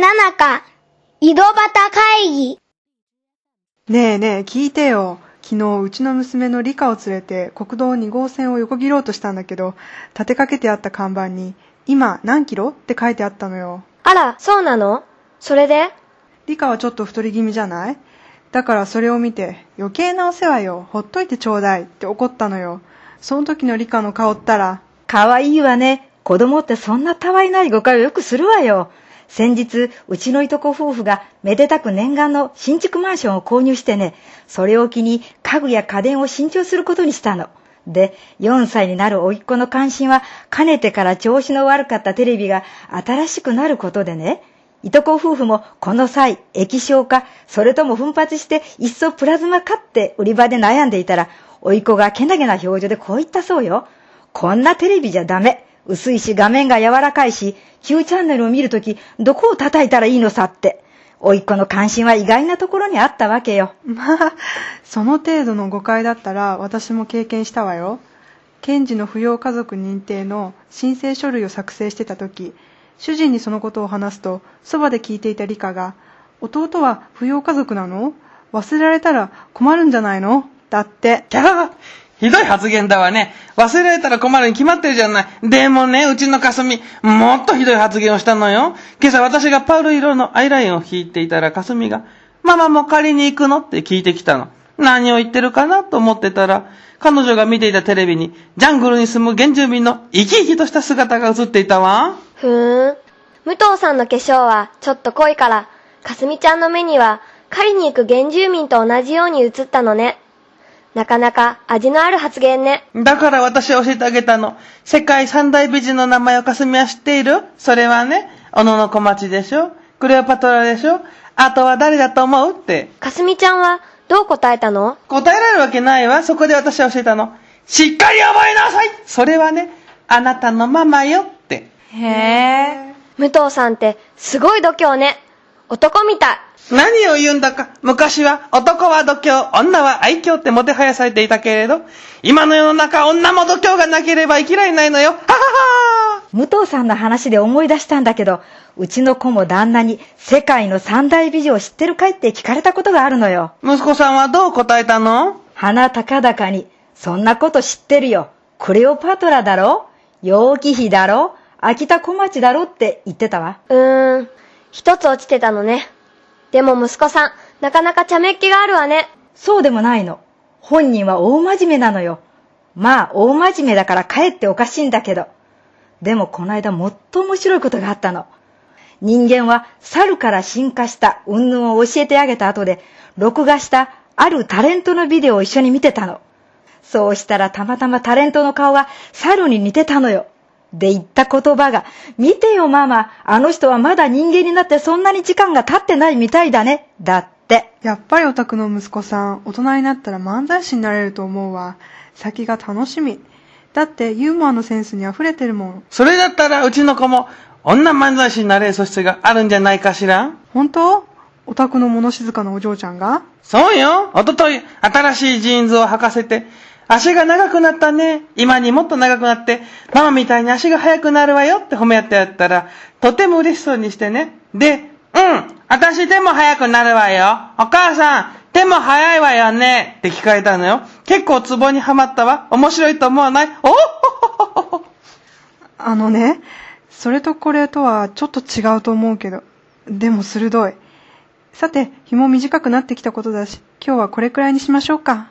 7課、井戸端会議。ねえねえ、聞いてよ。昨日、うちの娘の理科を連れて国道2号線を横切ろうとしたんだけど、立てかけてあった看板に、今何キロ？って書いてあったのよ。あら、そうなの？それで？理科はちょっと太り気味じゃない？だからそれを見て、余計なお世話よ、ほっといてちょうだいって怒ったのよ。その時の理科の顔ったら、かわいいわね。子供ってそんなたわいない誤解をよくするわよ。先日、うちのいとこ夫婦がめでたく念願の新築マンションを購入してね、それを機に家具や家電を新調することにしたの。で、4歳になる甥っ子の関心は、かねてから調子の悪かったテレビが新しくなることでね、いとこ夫婦もこの際、液晶化、それとも奮発していっそプラズマ化って売り場で悩んでいたら、甥っ子がけなげな表情でこう言ったそうよ。こんなテレビじゃダメ。薄いし画面が柔らかいし、Q チャンネルを見るとき、どこを叩いたらいいのさって。甥っ子の関心は意外なところにあったわけよ。まあ、その程度の誤解だったら私も経験したわよ。検事の扶養家族認定の申請書類を作成してた時、主人にそのことを話すと、そばで聞いていた理香が、弟は扶養家族なの？忘れられたら困るんじゃないの？だって。キャーひどい発言だわね。忘れられたら困るに決まってるじゃない。でもね、うちのかすみ、もっとひどい発言をしたのよ。今朝私がパール色のアイラインを引いていたらかすみが、ママも借りに行くのって聞いてきたの。何を言ってるかなと思ってたら、彼女が見ていたテレビに、ジャングルに住む原住民の生き生きとした姿が映っていたわ。ふーん。武藤さんの化粧はちょっと濃いから、かすみちゃんの目には、狩りに行く原住民と同じように映ったのね。なかなか味のある発言ね。だから私教えてあげたの。世界三大美人の名前をかすみは知っている？それはね、小野の小町でしょ？クレオパトラでしょ？あとは誰だと思う？って。かすみちゃんはどう答えたの？答えられるわけないわ。そこで私は教えたの。しっかり覚えなさいそれはね、あなたのママよって。へえ。武藤さんってすごい度胸ね。男みたい。何を言うんだか。昔は男は度胸、女は愛嬌ってもてはやされていたけれど、今の世の中女も度胸がなければ生きられないのよ。ははは武藤さんの話で思い出したんだけど、うちの子も旦那に世界の三大美女を知ってるかいって聞かれたことがあるのよ。息子さんはどう答えたの？鼻高々に、そんなこと知ってるよ。クレオパトラだろ？陽気妃だろ？秋田小町だろ？って言ってたわ。うーん、一つ落ちてたのね。でも息子さん、なかなか茶目っ気があるわね。そうでもないの。本人は大真面目なのよ。まあ、大真面目だからかえっておかしいんだけど。でもこの間もっと面白いことがあったの。人間は猿から進化した云々を教えてあげた後で、録画したあるタレントのビデオを一緒に見てたの。そうしたらたまたまタレントの顔が猿に似てたのよ。で言った言葉が、見てよママ、あの人はまだ人間になってそんなに時間が経ってないみたいだね。だって。やっぱりオタクの息子さん、大人になったら漫才師になれると思うわ。先が楽しみ。だってユーモアのセンスに溢れてるもん。それだったらうちの子も女漫才師になれる素質があるんじゃないかしら？本当？オタクの物静かなお嬢ちゃんが？そうよ。おととい、新しいジーンズを履かせて、足が長くなったね。今にもっと長くなって、ママみたいに足が速くなるわよって褒め合ってやったら、とても嬉しそうにしてね。で、うん、私手も速くなるわよ。お母さん、手も速いわよね。って聞かれたのよ。結構ツボにはまったわ。面白いと思わない？おほ あのね、それとこれとはちょっと違うと思うけど、でも鋭い。さて、日も短くなってきたことだし、今日はこれくらいにしましょうか。